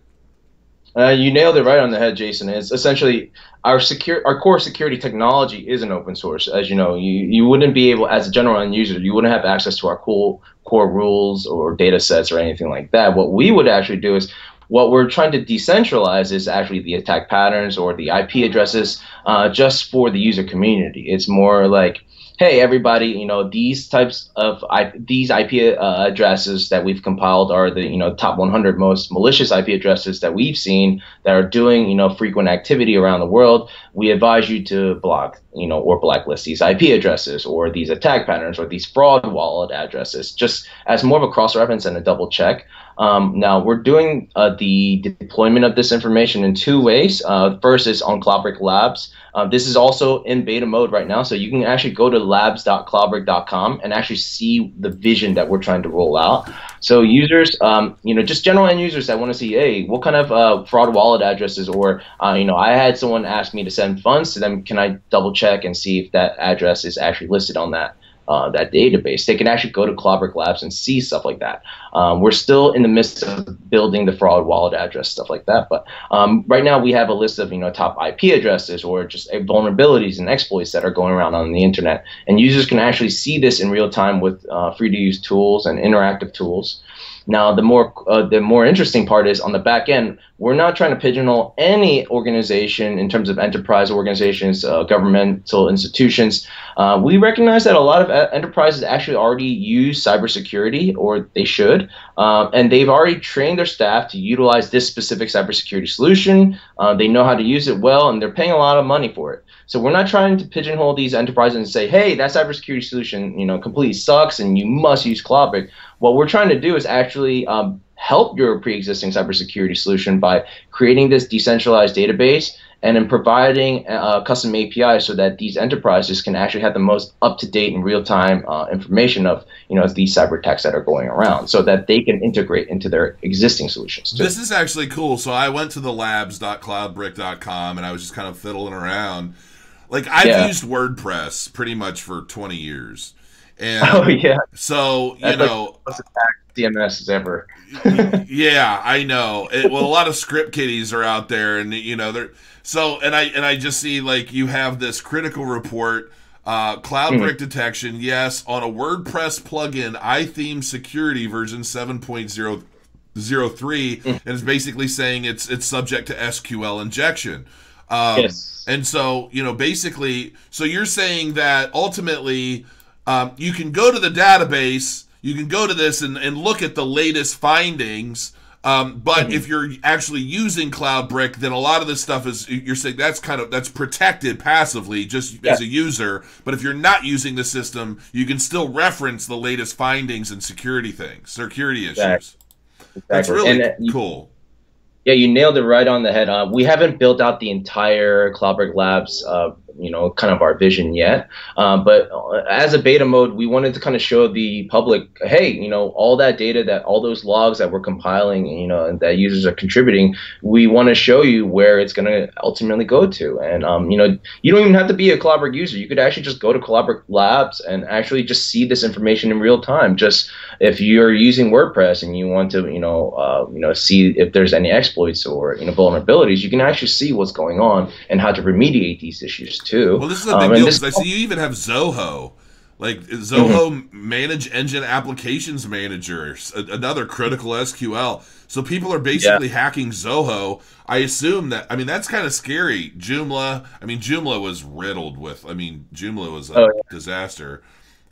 Uh, you nailed it right on the head, Jason. It's essentially our secure, our core security technology is an open source. As you know, you, you wouldn't be able, as a general end user, you wouldn't have access to our cool core rules or data sets or anything like that. What we would actually do is, what we're trying to decentralize is actually the attack patterns or the IP addresses, uh, just for the user community. It's more like hey everybody you know these types of I, these IP uh, addresses that we've compiled are the you know top 100 most malicious IP addresses that we've seen that are doing you know frequent activity around the world. We advise you to block you know or blacklist these IP addresses or these attack patterns or these fraud wallet addresses just as more of a cross reference and a double check. Um, now we're doing uh, the deployment of this information in two ways. Uh, first is on Cloudbric Labs. Uh, this is also in beta mode right now, so you can actually go to labs.cloudbric.com and actually see the vision that we're trying to roll out. So users, um, you know, just general end users that want to see, hey, what kind of uh, fraud wallet addresses, or uh, you know, I had someone ask me to send funds to them. Can I double check and see if that address is actually listed on that? Uh, that database. They can actually go to Cloudbric Labs and see stuff like that. Um, we're still in the midst of building the fraud wallet address stuff like that, but um, right now we have a list of you know top IP addresses or just uh, vulnerabilities and exploits that are going around on the internet, and users can actually see this in real time with uh, free to use tools and interactive tools. Now, the more uh, the more interesting part is on the back end, we're not trying to pigeonhole any organization in terms of enterprise organizations, uh, governmental institutions. Uh, we recognize that a lot of uh, enterprises actually already use cybersecurity, or they should, um, and they've already trained their staff to utilize this specific cybersecurity solution. Uh, they know how to use it well, and they're paying a lot of money for it. So we're not trying to pigeonhole these enterprises and say, "Hey, that cybersecurity solution, you know, completely sucks, and you must use Cloudbric." What we're trying to do is actually um, help your pre-existing cybersecurity solution by creating this decentralized database and then providing a custom API so that these enterprises can actually have the most up-to-date and real-time uh, information of you know these cyber attacks that are going around, so that they can integrate into their existing solutions. Too. This is actually cool. So I went to the labs.cloudbric.com and I was just kind of fiddling around. Like I've Yeah. used WordPress pretty much for 20 years. And oh yeah, so, you That's like- know, most attacked CMS ever. yeah, I know. It, well, a lot of script kiddies are out there, and you know they're so. And I and I just see like you have this critical report, uh, cloud Mm-hmm. brick detection. Yes, on a WordPress plugin, iTheme Security version seven point zero zero three, Mm. and it's basically saying it's it's subject to SQL injection. Um, Yes. And so, you know, basically, so you're saying that ultimately um, you can go to the database, you can go to this and, and look at the latest findings. Um, but Mm-hmm. if you're actually using Cloudbric, then a lot of this stuff is you're saying that's kind of that's protected passively just as a user. But if you're not using the system, you can still reference the latest findings and security things, security issues. Exactly. That's really And, uh, you- cool. Yeah, you nailed it right on the head. Uh, we haven't built out the entire Cloudbric Labs, uh, you know, kind of our vision yet. Uh, but uh, as a beta mode, we wanted to kind of show the public, hey, you know, all that data, that all those logs that we're compiling, you know, that users are contributing, we want to show you where it's going to ultimately go to. And um, you know, you don't even have to be a Cloudbric user. You could actually just go to Cloudbric Labs and actually just see this information in real time. Just if you're using WordPress and you want to, you know, uh, you know, see if there's any exploits or you know vulnerabilities, you can actually see what's going on and how to remediate these issues. Well, this is a Um, big and deal this- because I see you even have Zoho Like Zoho Manage Engine Applications Manager, another critical SQL. So people are basically hacking Zoho. I assume that. I mean, that's kind of scary. Joomla. I mean, Joomla was riddled with. I mean, Joomla was a Oh, yeah. disaster.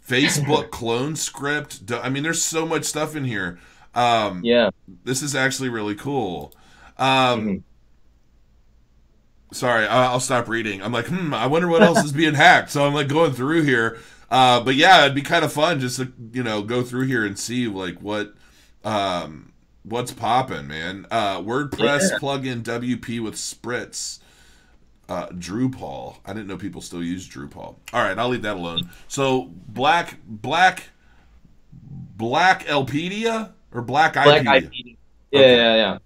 Facebook clone script. I mean, there's so much stuff in here. Um, Yeah. this is actually really cool. Um, Mhm. Sorry, I- I'll stop reading. I'm like, hmm, I wonder what else is being hacked. So I'm like going through here. Uh, but yeah, it'd be kind of fun just to you know go through here and see like what um, what's popping, man. Uh, WordPress Yeah. plugin WP with Spritz. Uh, Drupal. I didn't know people still use Drupal. All right, I'll leave that alone. So black, black, black Elpedia or black Black IPedia? Yeah, Okay. yeah, yeah.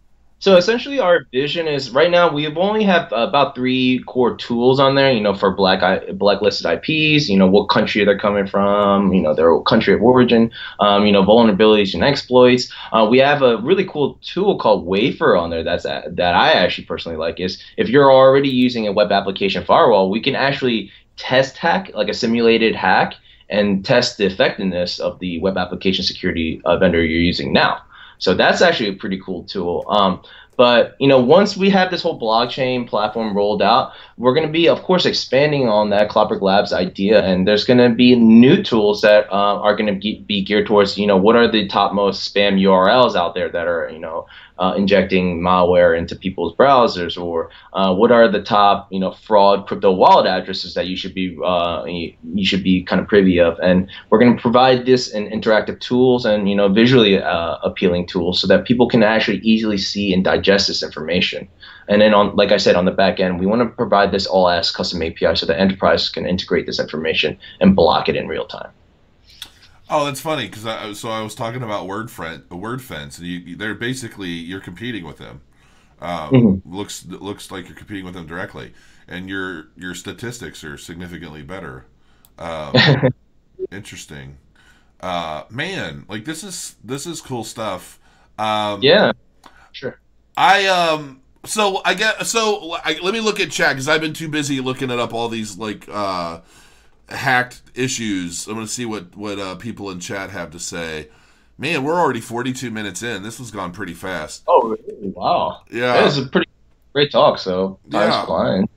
So essentially, our vision is right now we only have about three core tools on there. You know, for black blacklisted IPs. You know, what country they're coming from. You know, their country of origin. Um, you know, vulnerabilities and exploits. Uh, we have a really cool tool called Wafer on there. That's that I actually personally like. Is if you're already using a web application firewall, we can actually test hack like a simulated hack and test the effectiveness of the web application security uh, vendor you're using now. So that's actually a pretty cool tool. Um, but you know, once we have this whole blockchain platform rolled out, we're going to be, of course, expanding on that Cloudbric Labs idea, and there's going to be new tools that uh, are going to be geared towards, you know, what are the topmost spam URLs out there that are, you know, uh, injecting malware into people's browsers, or uh, what are the top, you know, fraud crypto wallet addresses that you should be, uh, you, should be kind of privy of, and we're going to provide this in interactive tools and you know visually uh, appealing tools so that people can actually easily see and digest this information. And then on, like I said, on the back end, we want to provide this all as custom API so that enterprise can integrate this information and block it in real time. Oh, that's funny because I so I was talking about word friend, Wordfence, and you, they're basically you're competing with them. Um, Mhm. Looks looks like you're competing with them directly, and your your statistics are significantly better. Um, interesting, uh, man. Like this is this is cool stuff. Um, Yeah, sure. I um so I get so I, let me look at chat because I've been too busy looking it up all these like uh hacked issues. I'm gonna see what what uh, people in chat have to say. Man, we're already 42 minutes in. This has gone pretty fast. Oh, really? wow. Yeah. That was a pretty great talk. So time's Yeah. flying.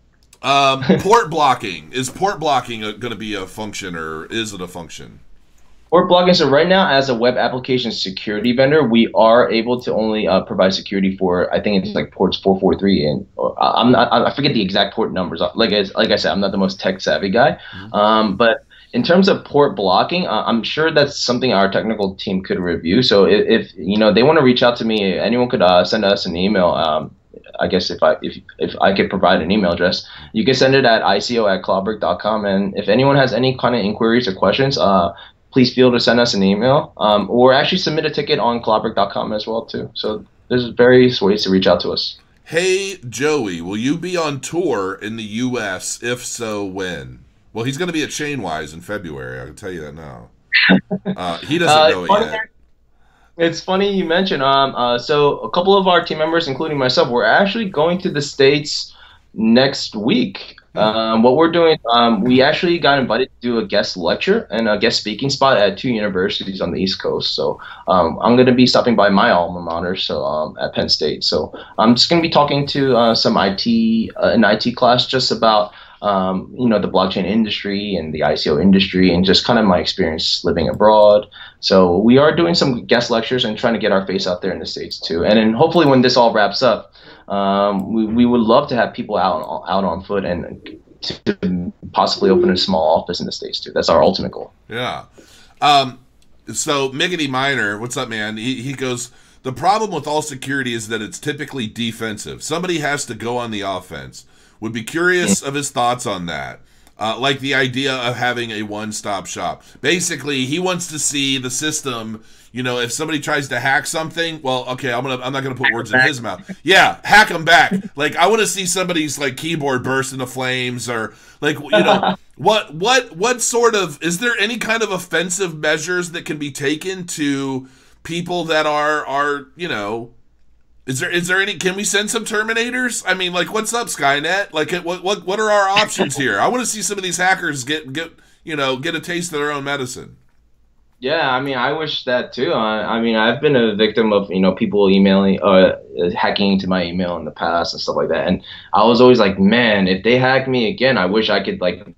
Um, port blocking is port blocking going to be a function or is it a function? Port blocking. So right now, as a web application security vendor, we are able to only uh, provide security for I think it's like ports 443 and or, I- I'm not I forget the exact port numbers. Like as, like I said, I'm not the most tech savvy guy. Um, but in terms of port blocking, uh, I'm sure that's something our technical team could review. So if, if you know they want to reach out to me, anyone could uh, send us an email. Um, I guess if I if, if I could provide an email address, you can send it at ico at cloudbric.com. And if anyone has any kind of inquiries or questions, uh, please feel to send us an email um, or actually submit a ticket on cloudbric.com as well too. So there's various ways to reach out to us. Hey Joey, will you be on tour in the U.S.? If so, when? Well, he's going to be at Chainwise in February. I can tell you that now. Uh, he doesn't Uh, know it yet. It's funny you mentioned. Um, uh, so a couple of our team members, including myself, we're actually going to the states next week. Um, what we're doing, um, we actually got invited to do a guest lecture and a guest speaking spot at two universities on the East Coast. So um, I'm going to be stopping by my alma mater, so um, at Penn State. So I'm just going to be talking to uh, some IT, uh, an IT class, just about um, you know the blockchain industry and the ICO industry, and just kind of my experience living abroad. So we are doing some guest lectures and trying to get our face out there in the states too. And then hopefully when this all wraps up, um, we, we would love to have people out out on foot and to possibly open a small office in the states too. That's our ultimate goal. Yeah. Um, so Miggity Miner, what's up, man? He, he goes, the problem with all security is that it's typically defensive. Somebody has to go on the offense. Would be curious of his thoughts on that. Uh, like the idea of having a one-stop shop. Basically, he wants to see the system. You know, if somebody tries to hack something, well, okay, I'm gonna I'm not gonna put words in his mouth. Yeah, hack them back. Like I want to see somebody's like keyboard burst into flames, or like you know what what what sort of is there any kind of offensive measures that can be taken to people that are are you know is there is there any? Can we send some Terminators? I mean, like, what's up, Skynet? Like, what what what are our options here? I want to see some of these hackers get get you know, get a taste of their own medicine. Yeah, I mean, I wish that too. I, I mean, I've been a victim of you know people emailing, uh, hacking into my email in the past and stuff like that, and I was always like, man, if they hack me again, I wish I could like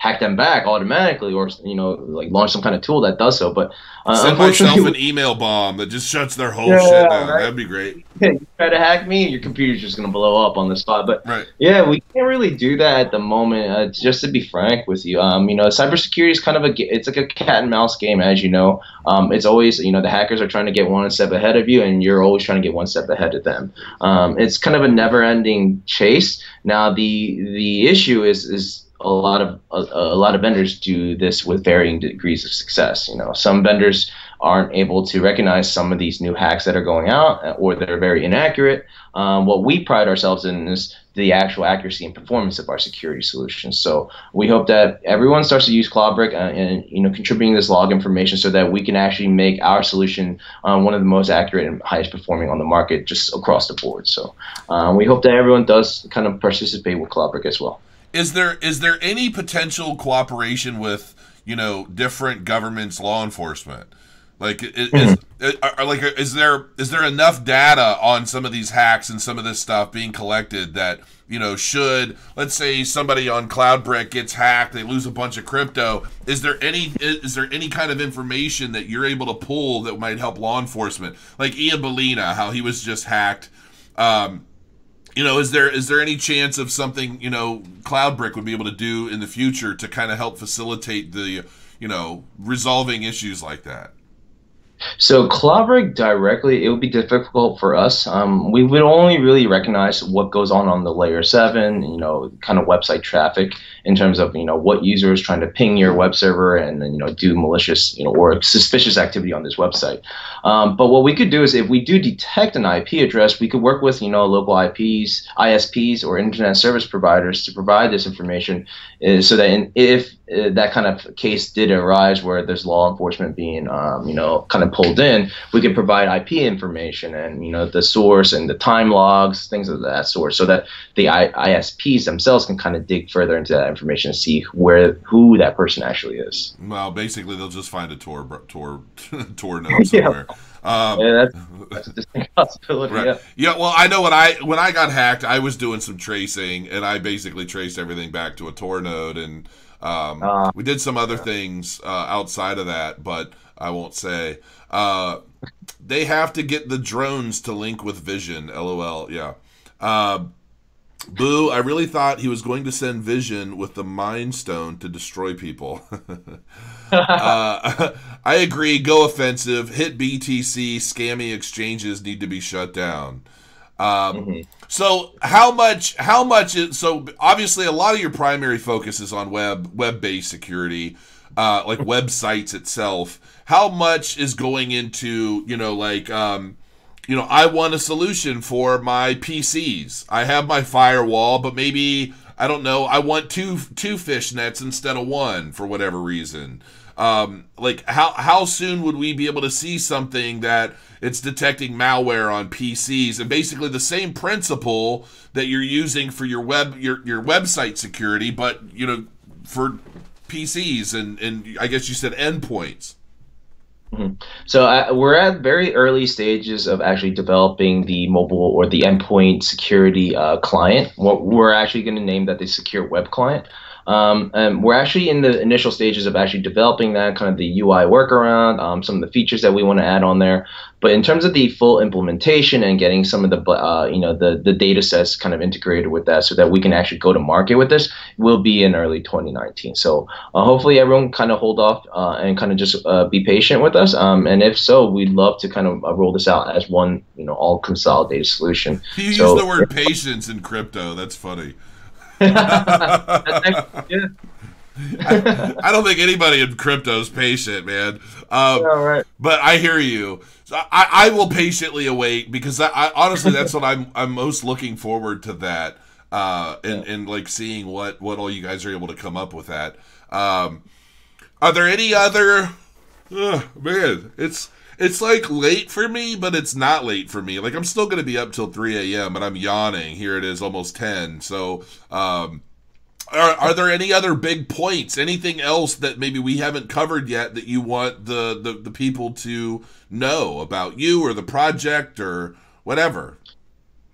hack them back automatically, or you know, like launch some kind of tool that does so. But uh, Send myself an email bomb that just shuts their whole Yeah, shit down. right. That'd be great. you try to hack me, your computer's just gonna blow up on the spot. But Right. Yeah, we can't really do that at the moment. Uh, just to be frank with you, um, you know, cybersecurity is kind of a it's like a cat and mouse game, as you know. Um, it's always you know the hackers are trying to get one step ahead of you, and you're always trying to get one step ahead of them. Um, it's kind of a never-ending chase. Now the the issue is is a lot of a, a lot of vendors do this with varying degrees of success. You know, some vendors aren't able to recognize some of these new hacks that are going out, uh, or they're very inaccurate. Um, what we pride ourselves in is the actual accuracy and performance of our security solutions. So we hope that everyone starts to use Cloudbric uh, and you know contributing this log information so that we can actually make our solution um, one of the most accurate and highest performing on the market just across the board. So um, we hope that everyone does kind of participate with Cloudbric as well. Is there is there any potential cooperation with you know different governments, law enforcement? Like is, is are, like is there is there enough data on some of these hacks and some of this stuff being collected that you know should let's say somebody on Cloudbric gets hacked, they lose a bunch of crypto. Is there any is, is there any kind of information that you're able to pull that might help law enforcement? Like Ian Balina, how he was just hacked. Um, you know, is there is there any chance of something you know Cloudbric would be able to do in the future to kind of help facilitate the you know resolving issues like that? So Cloudbric directly, it would be difficult for us. Um, we would only really recognize what goes on on the layer seven, you know, kind of website traffic in terms of you know what user is trying to ping your web server and you know do malicious, you know, or suspicious activity on this website. Um, but what we could do is if we do detect an IP address, we could work with you know local IPs, ISPs, or internet service providers to provide this information, uh, so that in, if uh, that kind of case did arise where there's law enforcement being um, you know kind of pulled in, we can provide IP information and you know the source and the time logs, things of that sort, so that the I- ISPs themselves can kind of dig further into that information and see where who that person actually is. Well, basically, they'll just find a Tor Tor Tor node Yeah. somewhere. Um, Yeah, that's, that's a possibility. Right. Yeah. Yeah. Well, I know when I when I got hacked, I was doing some tracing, and I basically traced everything back to a Tor node, and um, Ah. we did some other things uh, outside of that, but I won't say. Uh, they have to get the drones to link with Vision. LOL. Yeah. Uh, Boo! I really thought he was going to send Vision with the Mind Stone to destroy people. uh, I agree. Go offensive. HitBTC. Scammy exchanges need to be shut down. Um, So how much? How much? Is, so obviously, a lot of your primary focus is on web web based security, uh, like websites itself. How much is going into you know like um, you know I want a solution for my PCs. I have my firewall, but maybe I don't know. I want two two fishnets instead of one for whatever reason. Um, like how how soon would we be able to see something that it's detecting malware on PCs and basically the same principle that you're using for your web your your website security, but you know for PCs and and I guess you said endpoints. So uh, we're at very early stages of actually developing the mobile or the endpoint security uh, client. What we're actually going to name that the secure web client. Um, and we're actually in the initial stages of actually developing that kind of the UI workaround, um, some of the features that we want to add on there. But in terms of the full implementation and getting some of the uh, you know the the data sets kind of integrated with that, so that we can actually go to market with this, will be in early 2019. So uh, hopefully everyone kind of hold off uh, and kind of just uh, be patient with us. Um, and if so, we'd love to kind of uh, roll this out as one you know all consolidated solution. You So- use the word patience in crypto. That's funny. yeah. I don't think anybody in crypto is patient, man. Um, All right. But I hear you. So I, I will patiently await because I, I honestly that's what I'm I'm most looking forward to that. Uh, and, and like seeing what what all you guys are able to come up with that. Um, are there any other? Ugh, man, it's it's like late for me, but it's not late for me. Like I'm still gonna be up till 3 a.m. and I'm yawning. Here it is, almost 10. So um, are, are there any other big points? Anything else that maybe we haven't covered yet that you want the, the, the people to know about you or the project or whatever?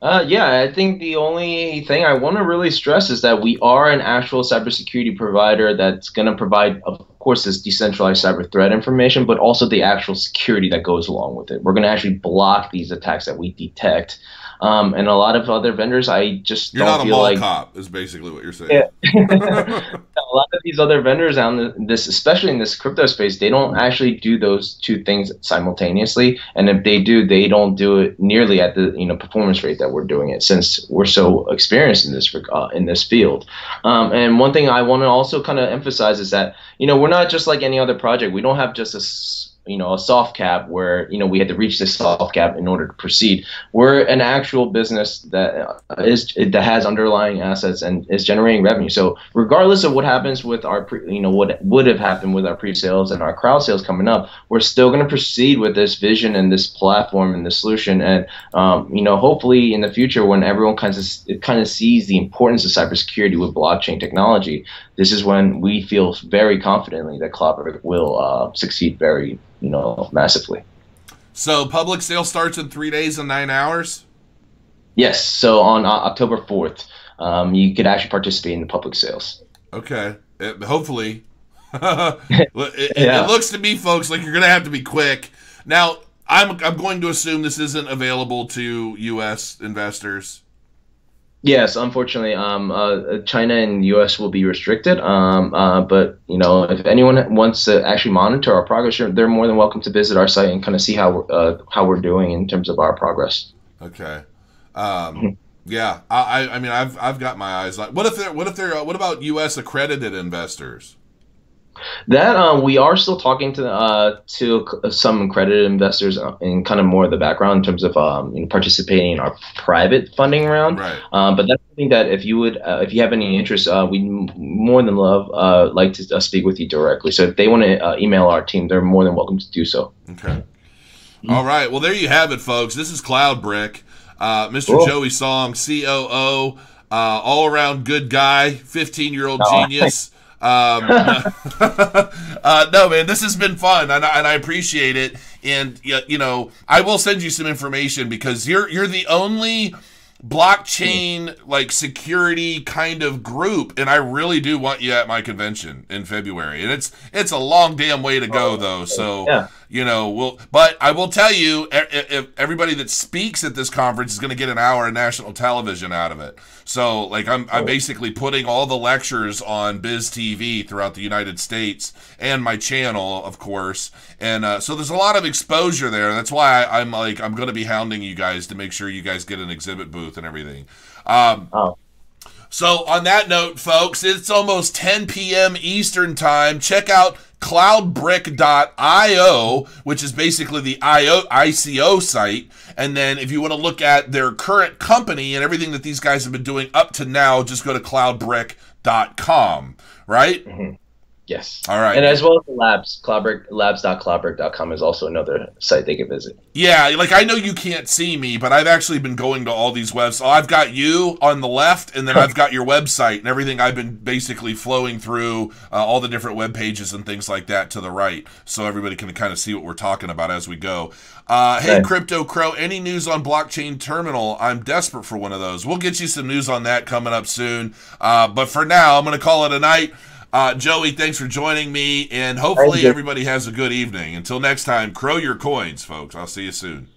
Uh, yeah, I think the only thing I want to really stress is that we are an actual cybersecurity provider that's going to provide, of course, this decentralized cyber threat information, but also the actual security that goes along with it. We're going to actually block these attacks that we detect. Um, and a lot of other vendors, I just You're don't not a feel mall like cop, is basically what you're saying. Yeah. a lot of these other vendors in this, especially in this crypto space, they don't actually do those two things simultaneously. And if they do, they don't do it nearly at the you know performance rate that we're doing it, since we're so experienced in this uh, in this field. Um, and one thing I want to also kind of emphasize is that you know we're not just like any other project. We don't have just a you know a soft cap where you know we had to reach this soft cap in order to proceed. We're an actual business that uh, that has underlying assets and is generating revenue. So regardless of what happens with our pre, you know what would have happened with our pre-sales and our crowd sales coming up, we're still going to proceed with this vision and this platform and this solution. And um, you know hopefully in the future when everyone kind of kind of sees the importance of cybersecurity with blockchain technology, this is when we feel very confidently that Cloudbric will uh, succeed very you know massively. So public sale starts in three days and nine hours. Yes. So on uh, October 4th, um, you could actually participate in the public sales. Okay. It- hopefully. it, Yeah. it looks to me, folks, like you're going to have to be quick. Now, I'm I'm going to assume this isn't available to U.S. investors. Yes, unfortunately, um, uh, China and U.S. will be restricted. Um, uh, but you know, if anyone wants to actually monitor our progress, they're- more than welcome to visit our site and kind of see how we're, uh, how we're doing in terms of our progress. Okay. Um, yeah. I, I mean I've I've got my eyes on. What if they're what if they're uh, what about U.S. accredited investors? That um, we are still talking to uh, to some accredited investors uh, in kind of more of the background in terms of um, you know, participating in our private funding round. Right. Um, but that's something that if you would, uh, if you have any interest, uh, we more than love uh, like to uh, speak with you directly. So if they want to uh, email our team, they're more than welcome to do so. Okay. All right. Well, there you have it, folks. This is Cloudbric. Uh, Mr. Cool. Joey Song, COO, uh, all around good guy, 15 year old Oh, genius. Um, uh, no, man, this has been fun, and I, and I appreciate it. And you know, I will send you some information because you're you're the only blockchain like security kind of group, and I really do want you at my convention in February. And it's it's a long damn way to go though, so Yeah. You know, we'll. But I will tell you, if everybody that speaks at this conference is going to get an hour of national television out of it. So, like, I'm I'm basically putting all the lectures on Biz TV throughout the United States and my channel, of course. And uh, so there's a lot of exposure there. That's why I, I'm like I'm going to be hounding you guys to make sure you guys get an exhibit booth and everything. Um, Oh. So on that note, folks, it's almost 10 p.m. Eastern time. Check out cloudbric.io, which is basically the IO, ICO site. And then if you want to look at their current company and everything that these guys have been doing up to now, just go to cloudbric.com, right? Mm-hmm. Yes. All right. And as well as the labs, Cloudbric, labs.cloudbric.com is also another site they can visit. Yeah, like I know you can't see me, but I've actually been going to all these. So I've got you on the left, and then I've got your website and everything. I've been basically flowing through uh, all the different web pages and things like that to the right, so everybody can kind of see what we're talking about as we go. Uh, hey, Crypto Crow, any news on blockchain terminal? I'm desperate for one of those. We'll get you some news on that coming up soon. Uh, but for now, I'm going to call it a night. Uh, Joey, thanks for joining me, and hopefully everybody has a good evening. Until next time, crow your coins, folks. I'll see you soon.